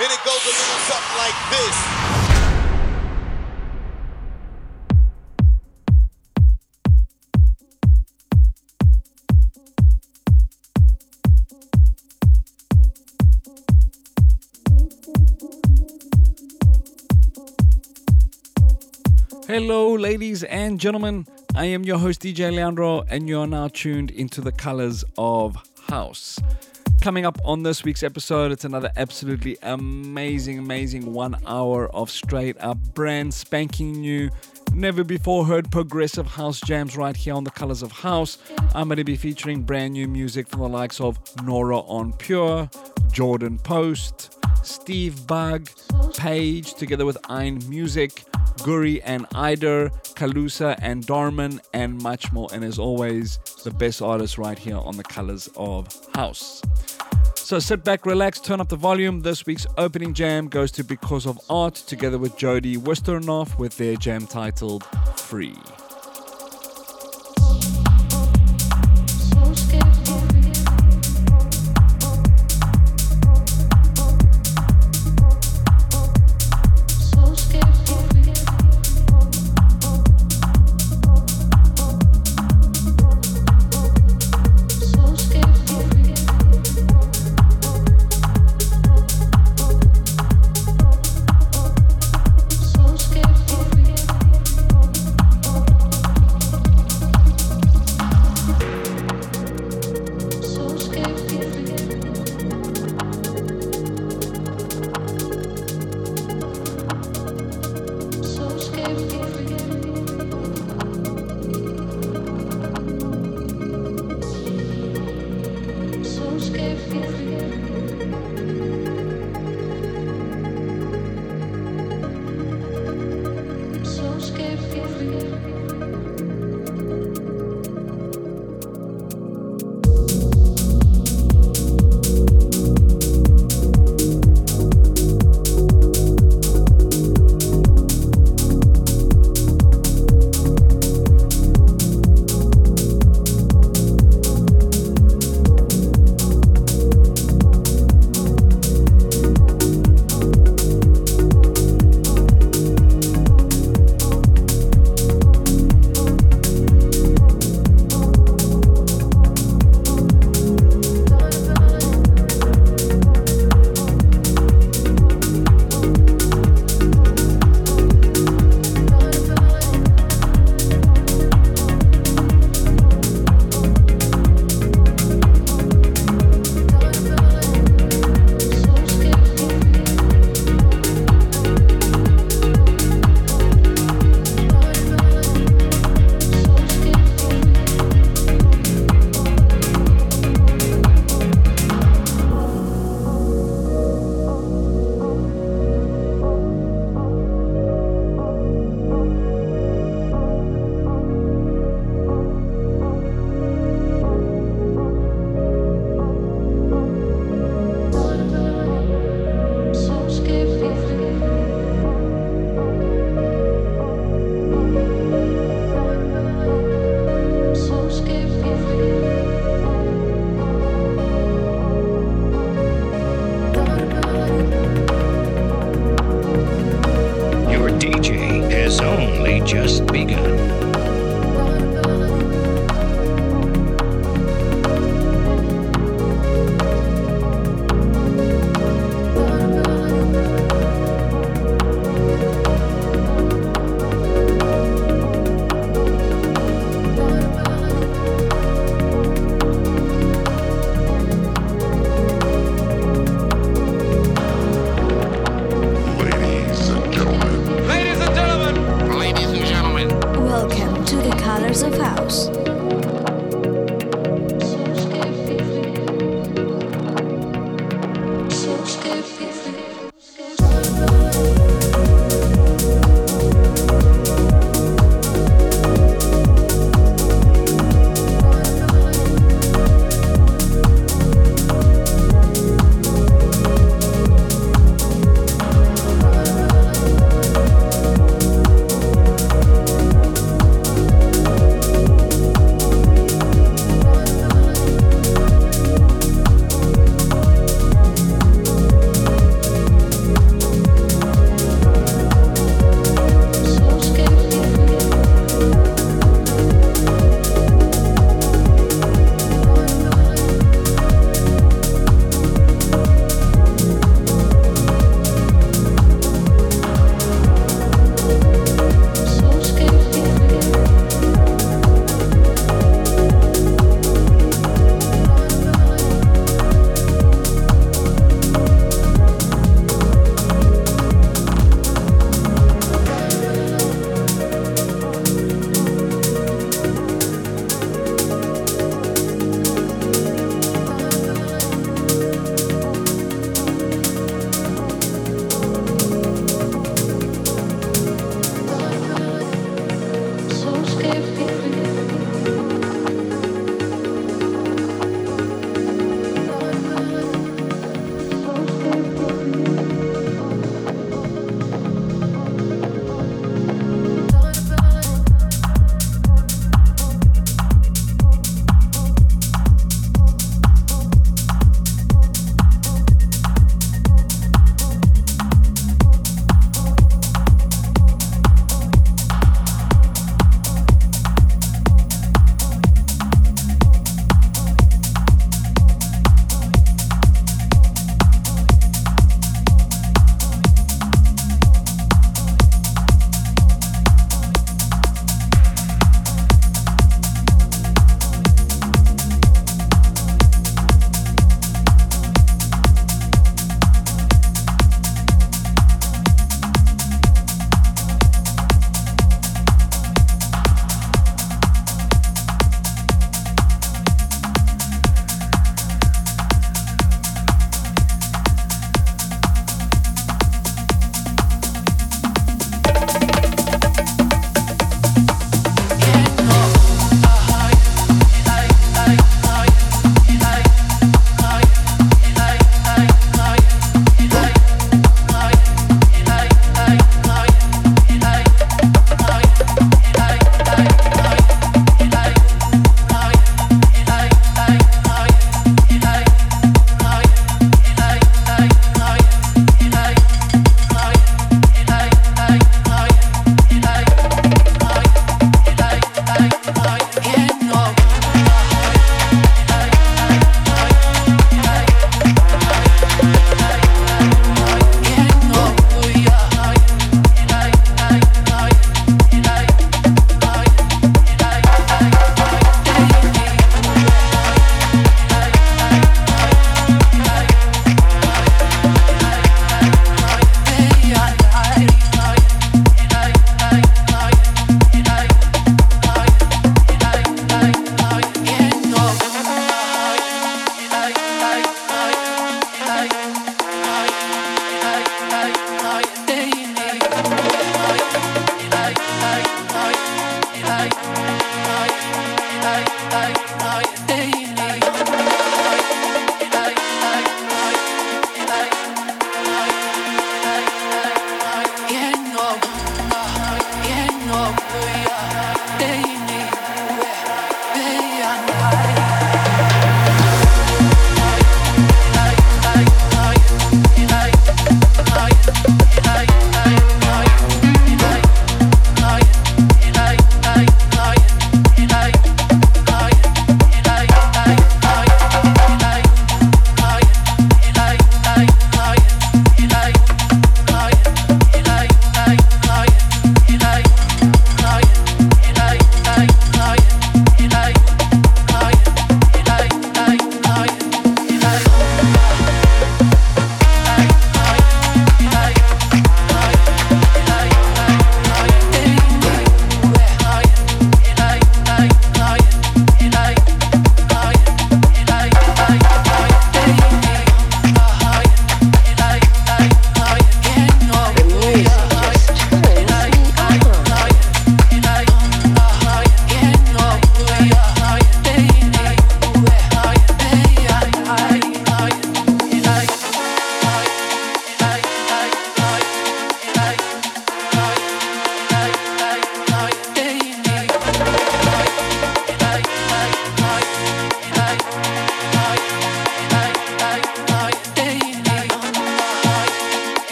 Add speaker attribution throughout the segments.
Speaker 1: And it goes a little something like this.
Speaker 2: Hello, ladies and gentlemen. I am your host, DJ Leandro, and you are now tuned into the colors of house. Coming up on this week's episode, it's another absolutely amazing, amazing one hour of straight up brand spanking new, never before heard progressive house jams right here on the Colors of House. I'm going to be featuring brand new music from the likes of Nora En Pure, Jordin Post, Steve Bug, Paige, together with Ein Music, Guri and Eider, Calussa and Darmon, and much more. And as always, the best artists right here on the Colors of House. So sit back, relax, turn up the volume. This week's opening jam goes to Because of Art, together with Jody Wisternoff with their jam titled Free.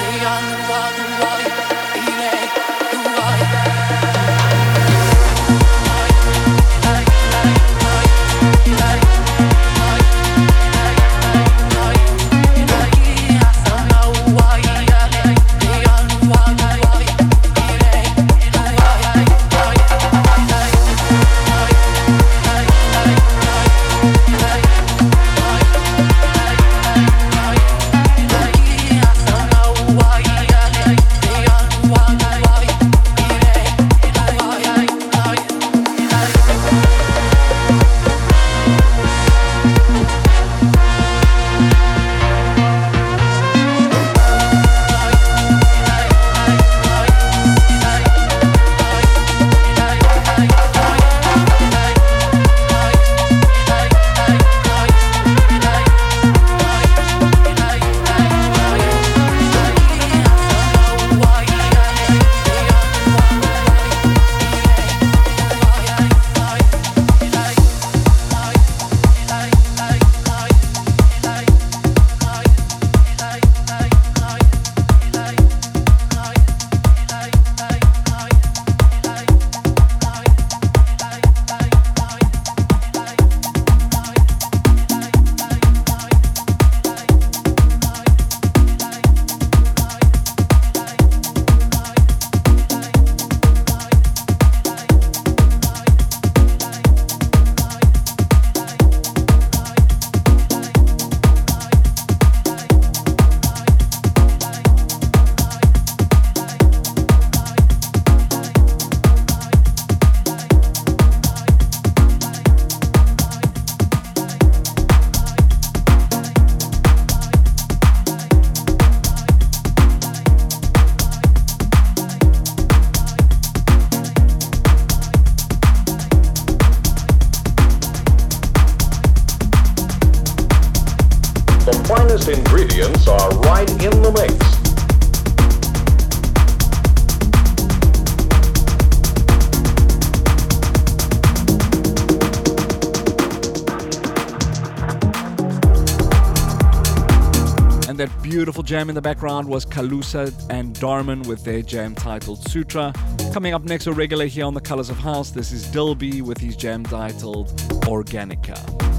Speaker 3: Rüyanın bağında
Speaker 2: jam in the background was Calussa and Darmon with their jam titled Sutra. Coming up next, a regular here on the Colors of House, this is Dilby with his jam titled Organika.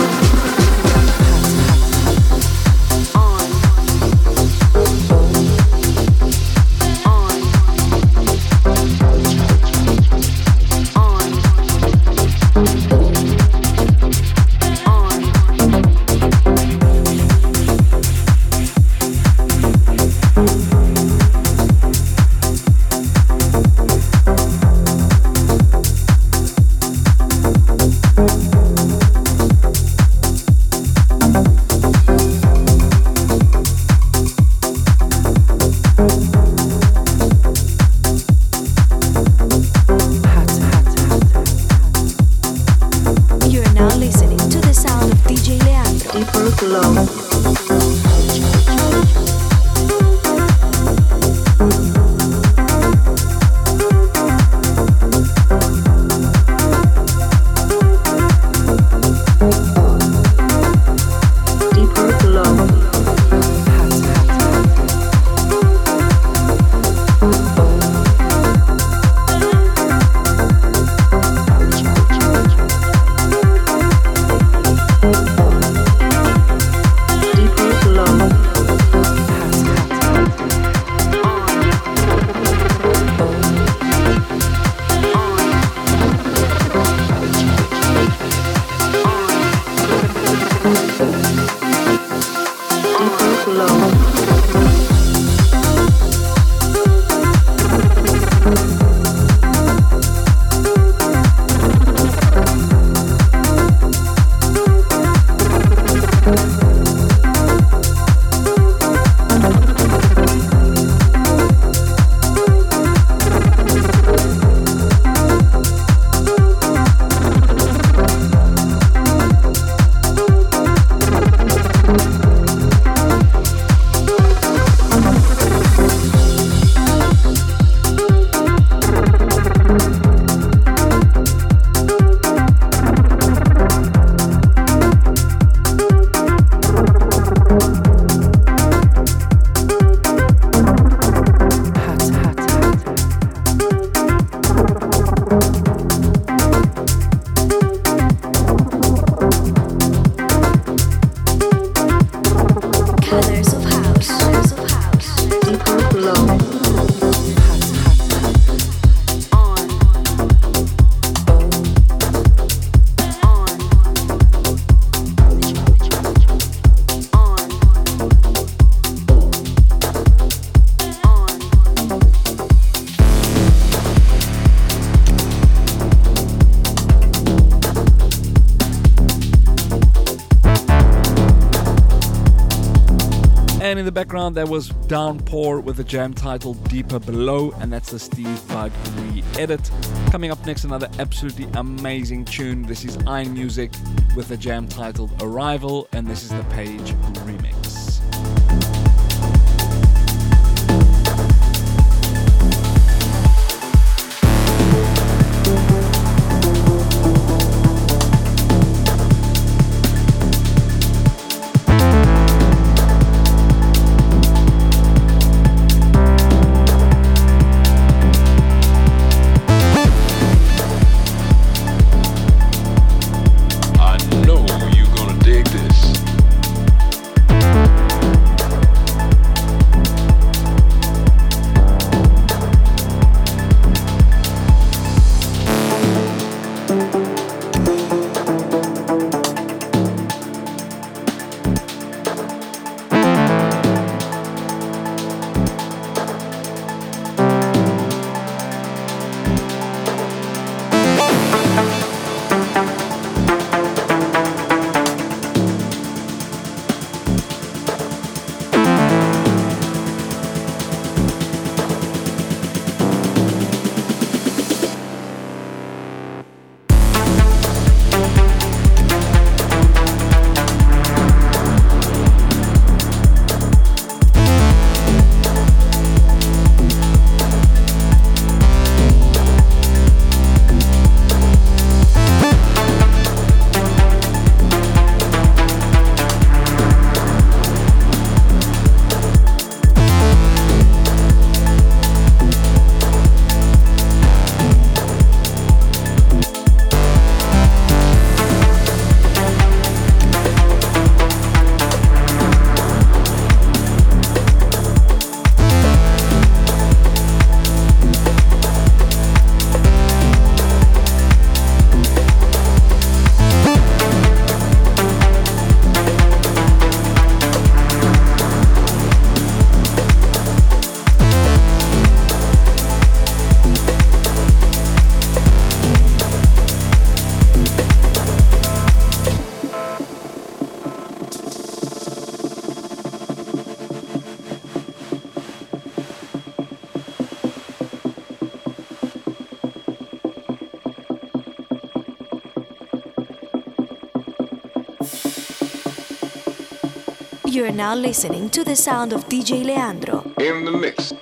Speaker 2: down. The background, there was Downpour with a jam titled Deeper Below, and that's the Steve Bug re edit. Coming up next, another absolutely amazing tune. This is Einmusik with a jam titled Arrival, and this is the Paige remix.
Speaker 4: You're now listening to the sound of DJ Leandro.
Speaker 5: In the mix.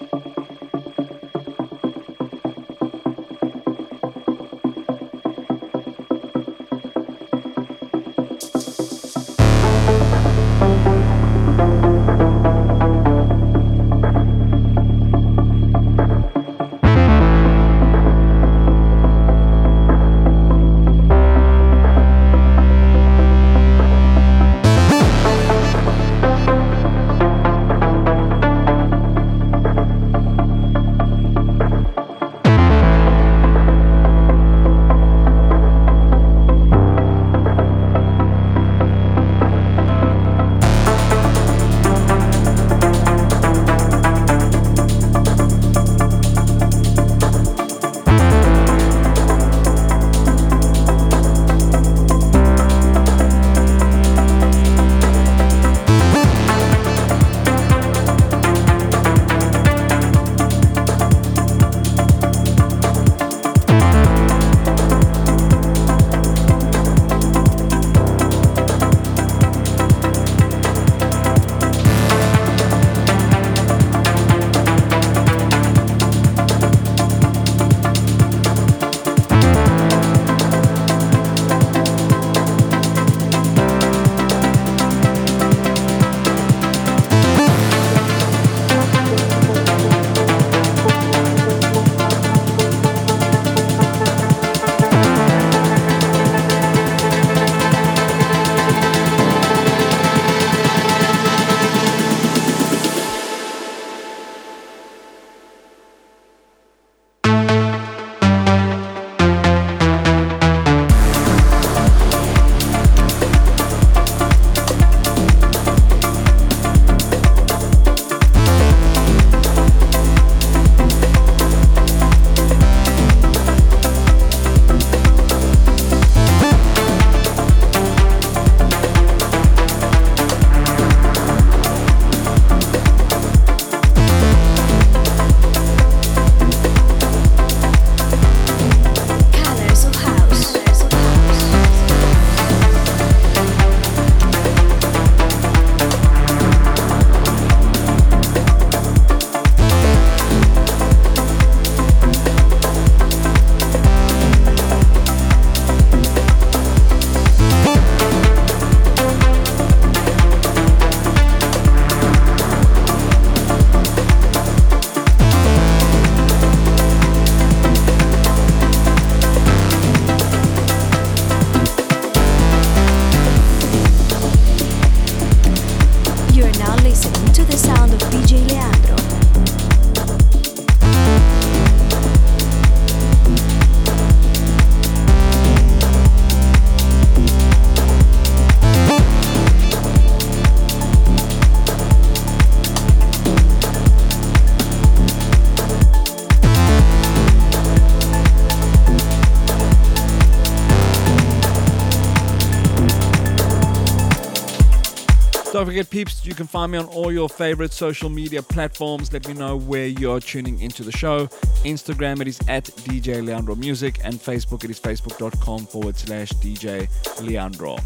Speaker 2: Forget, peeps, you can find me on all your favorite social media platforms. Let me know where you're tuning into the show. Instagram, it is at DJ Leandro Music, and Facebook, it is facebook.com forward slash DJ Leandro.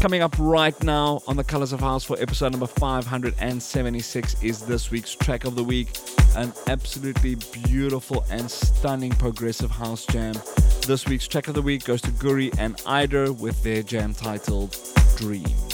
Speaker 2: Coming up right now on the Colors of House for episode number 576 is this week's track of the week. An absolutely beautiful and stunning progressive house jam. This week's track of the week goes to Guri and Eider with their jam titled Dreams.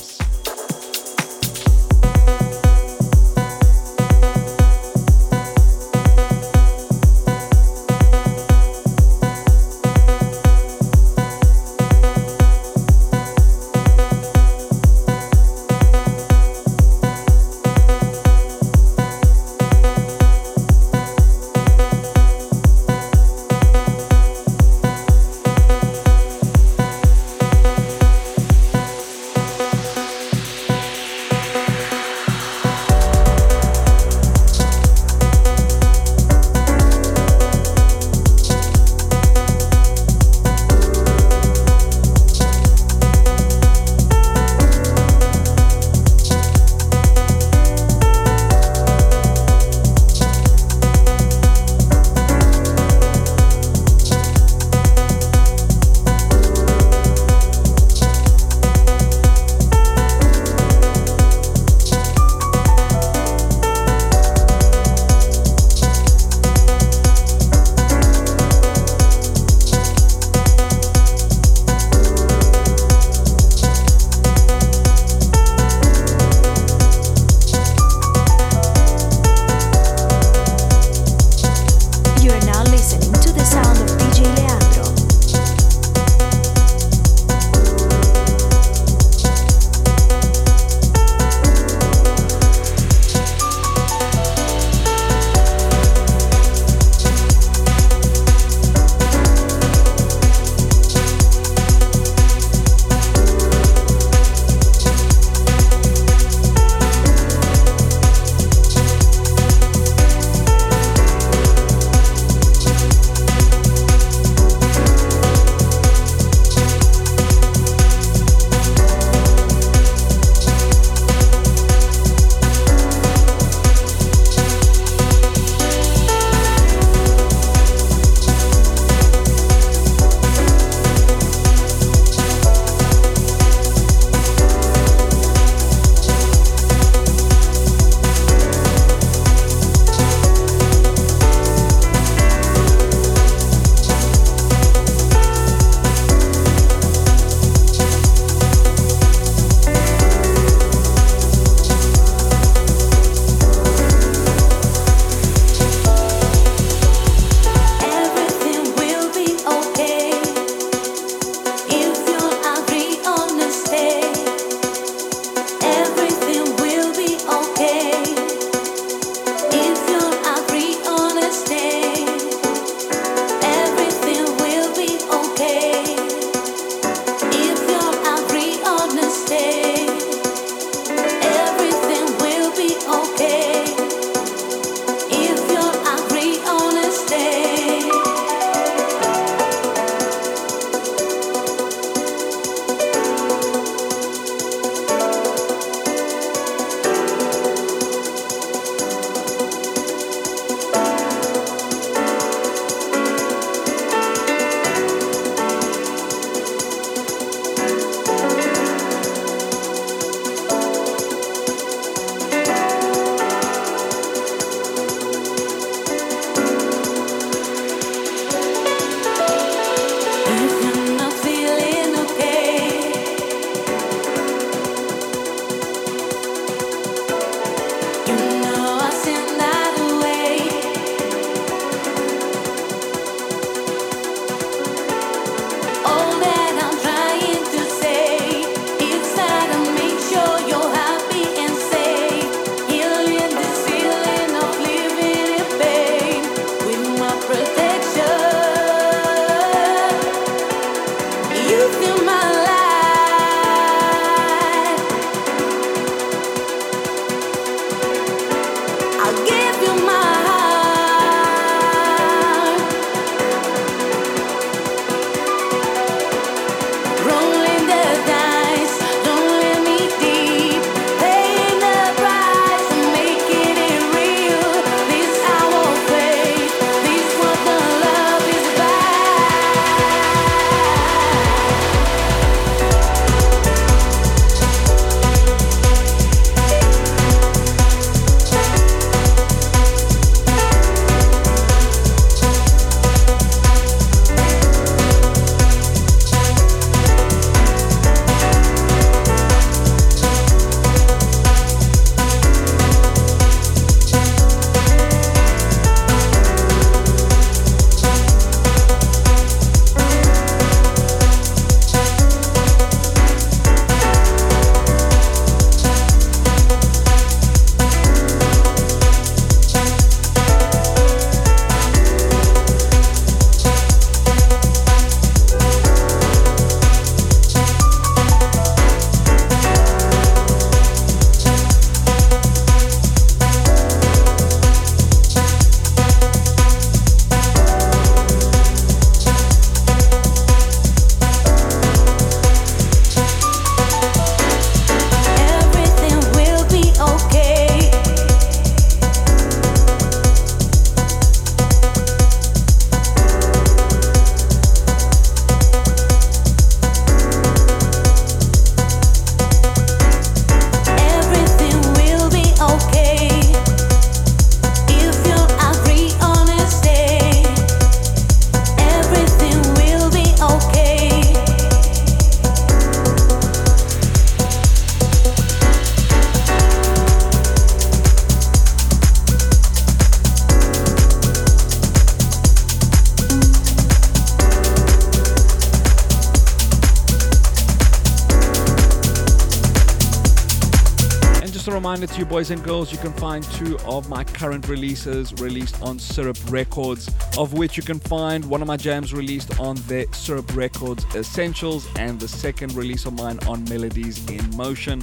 Speaker 2: To you, boys and girls, you can find two of my current releases released on Syrup Records, of which you can find one of my jams released on the Syrup Records Essentials and the second release of mine on Melodies in Motion.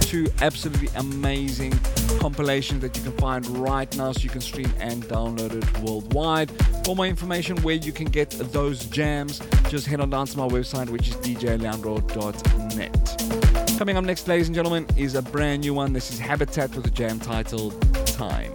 Speaker 2: Two absolutely amazing compilations that you can find right now so you can stream and download it worldwide. For more information where you can get those jams, just head on down to my website, which is djleandro.net. Coming up next, ladies and gentlemen, is a brand new one. This is Habitatt with a jam titled Time.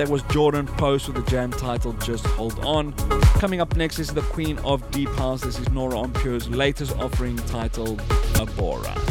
Speaker 2: That was Jordin Post with the jam title Just Hold On. Coming up next is the queen of deep house. This is Nora En Pure's latest offering titled Abora.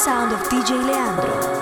Speaker 4: Sound of DJ Leandro.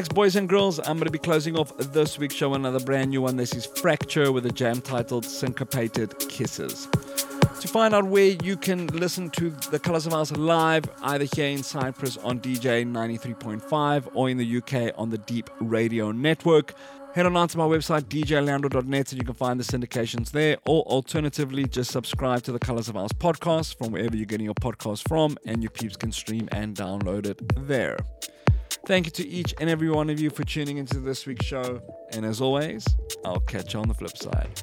Speaker 2: Next, boys and girls, I'm going to be closing off this week's show another brand new one. This is Phrakture with a jam titled Syncopated Kisses. To find out where you can listen to the Colors of House live, either here in Cyprus on DJ 93.5 or in the UK on the Deep Radio Network, head on to my website djleandro.net and you can find the syndications there. Or alternatively, just subscribe to the Colors of House podcast from wherever you're getting your podcast from, and your peeps can stream and download it there. Thank you to each and every one of you for tuning into this week's show. And as always, I'll catch you on the flip side.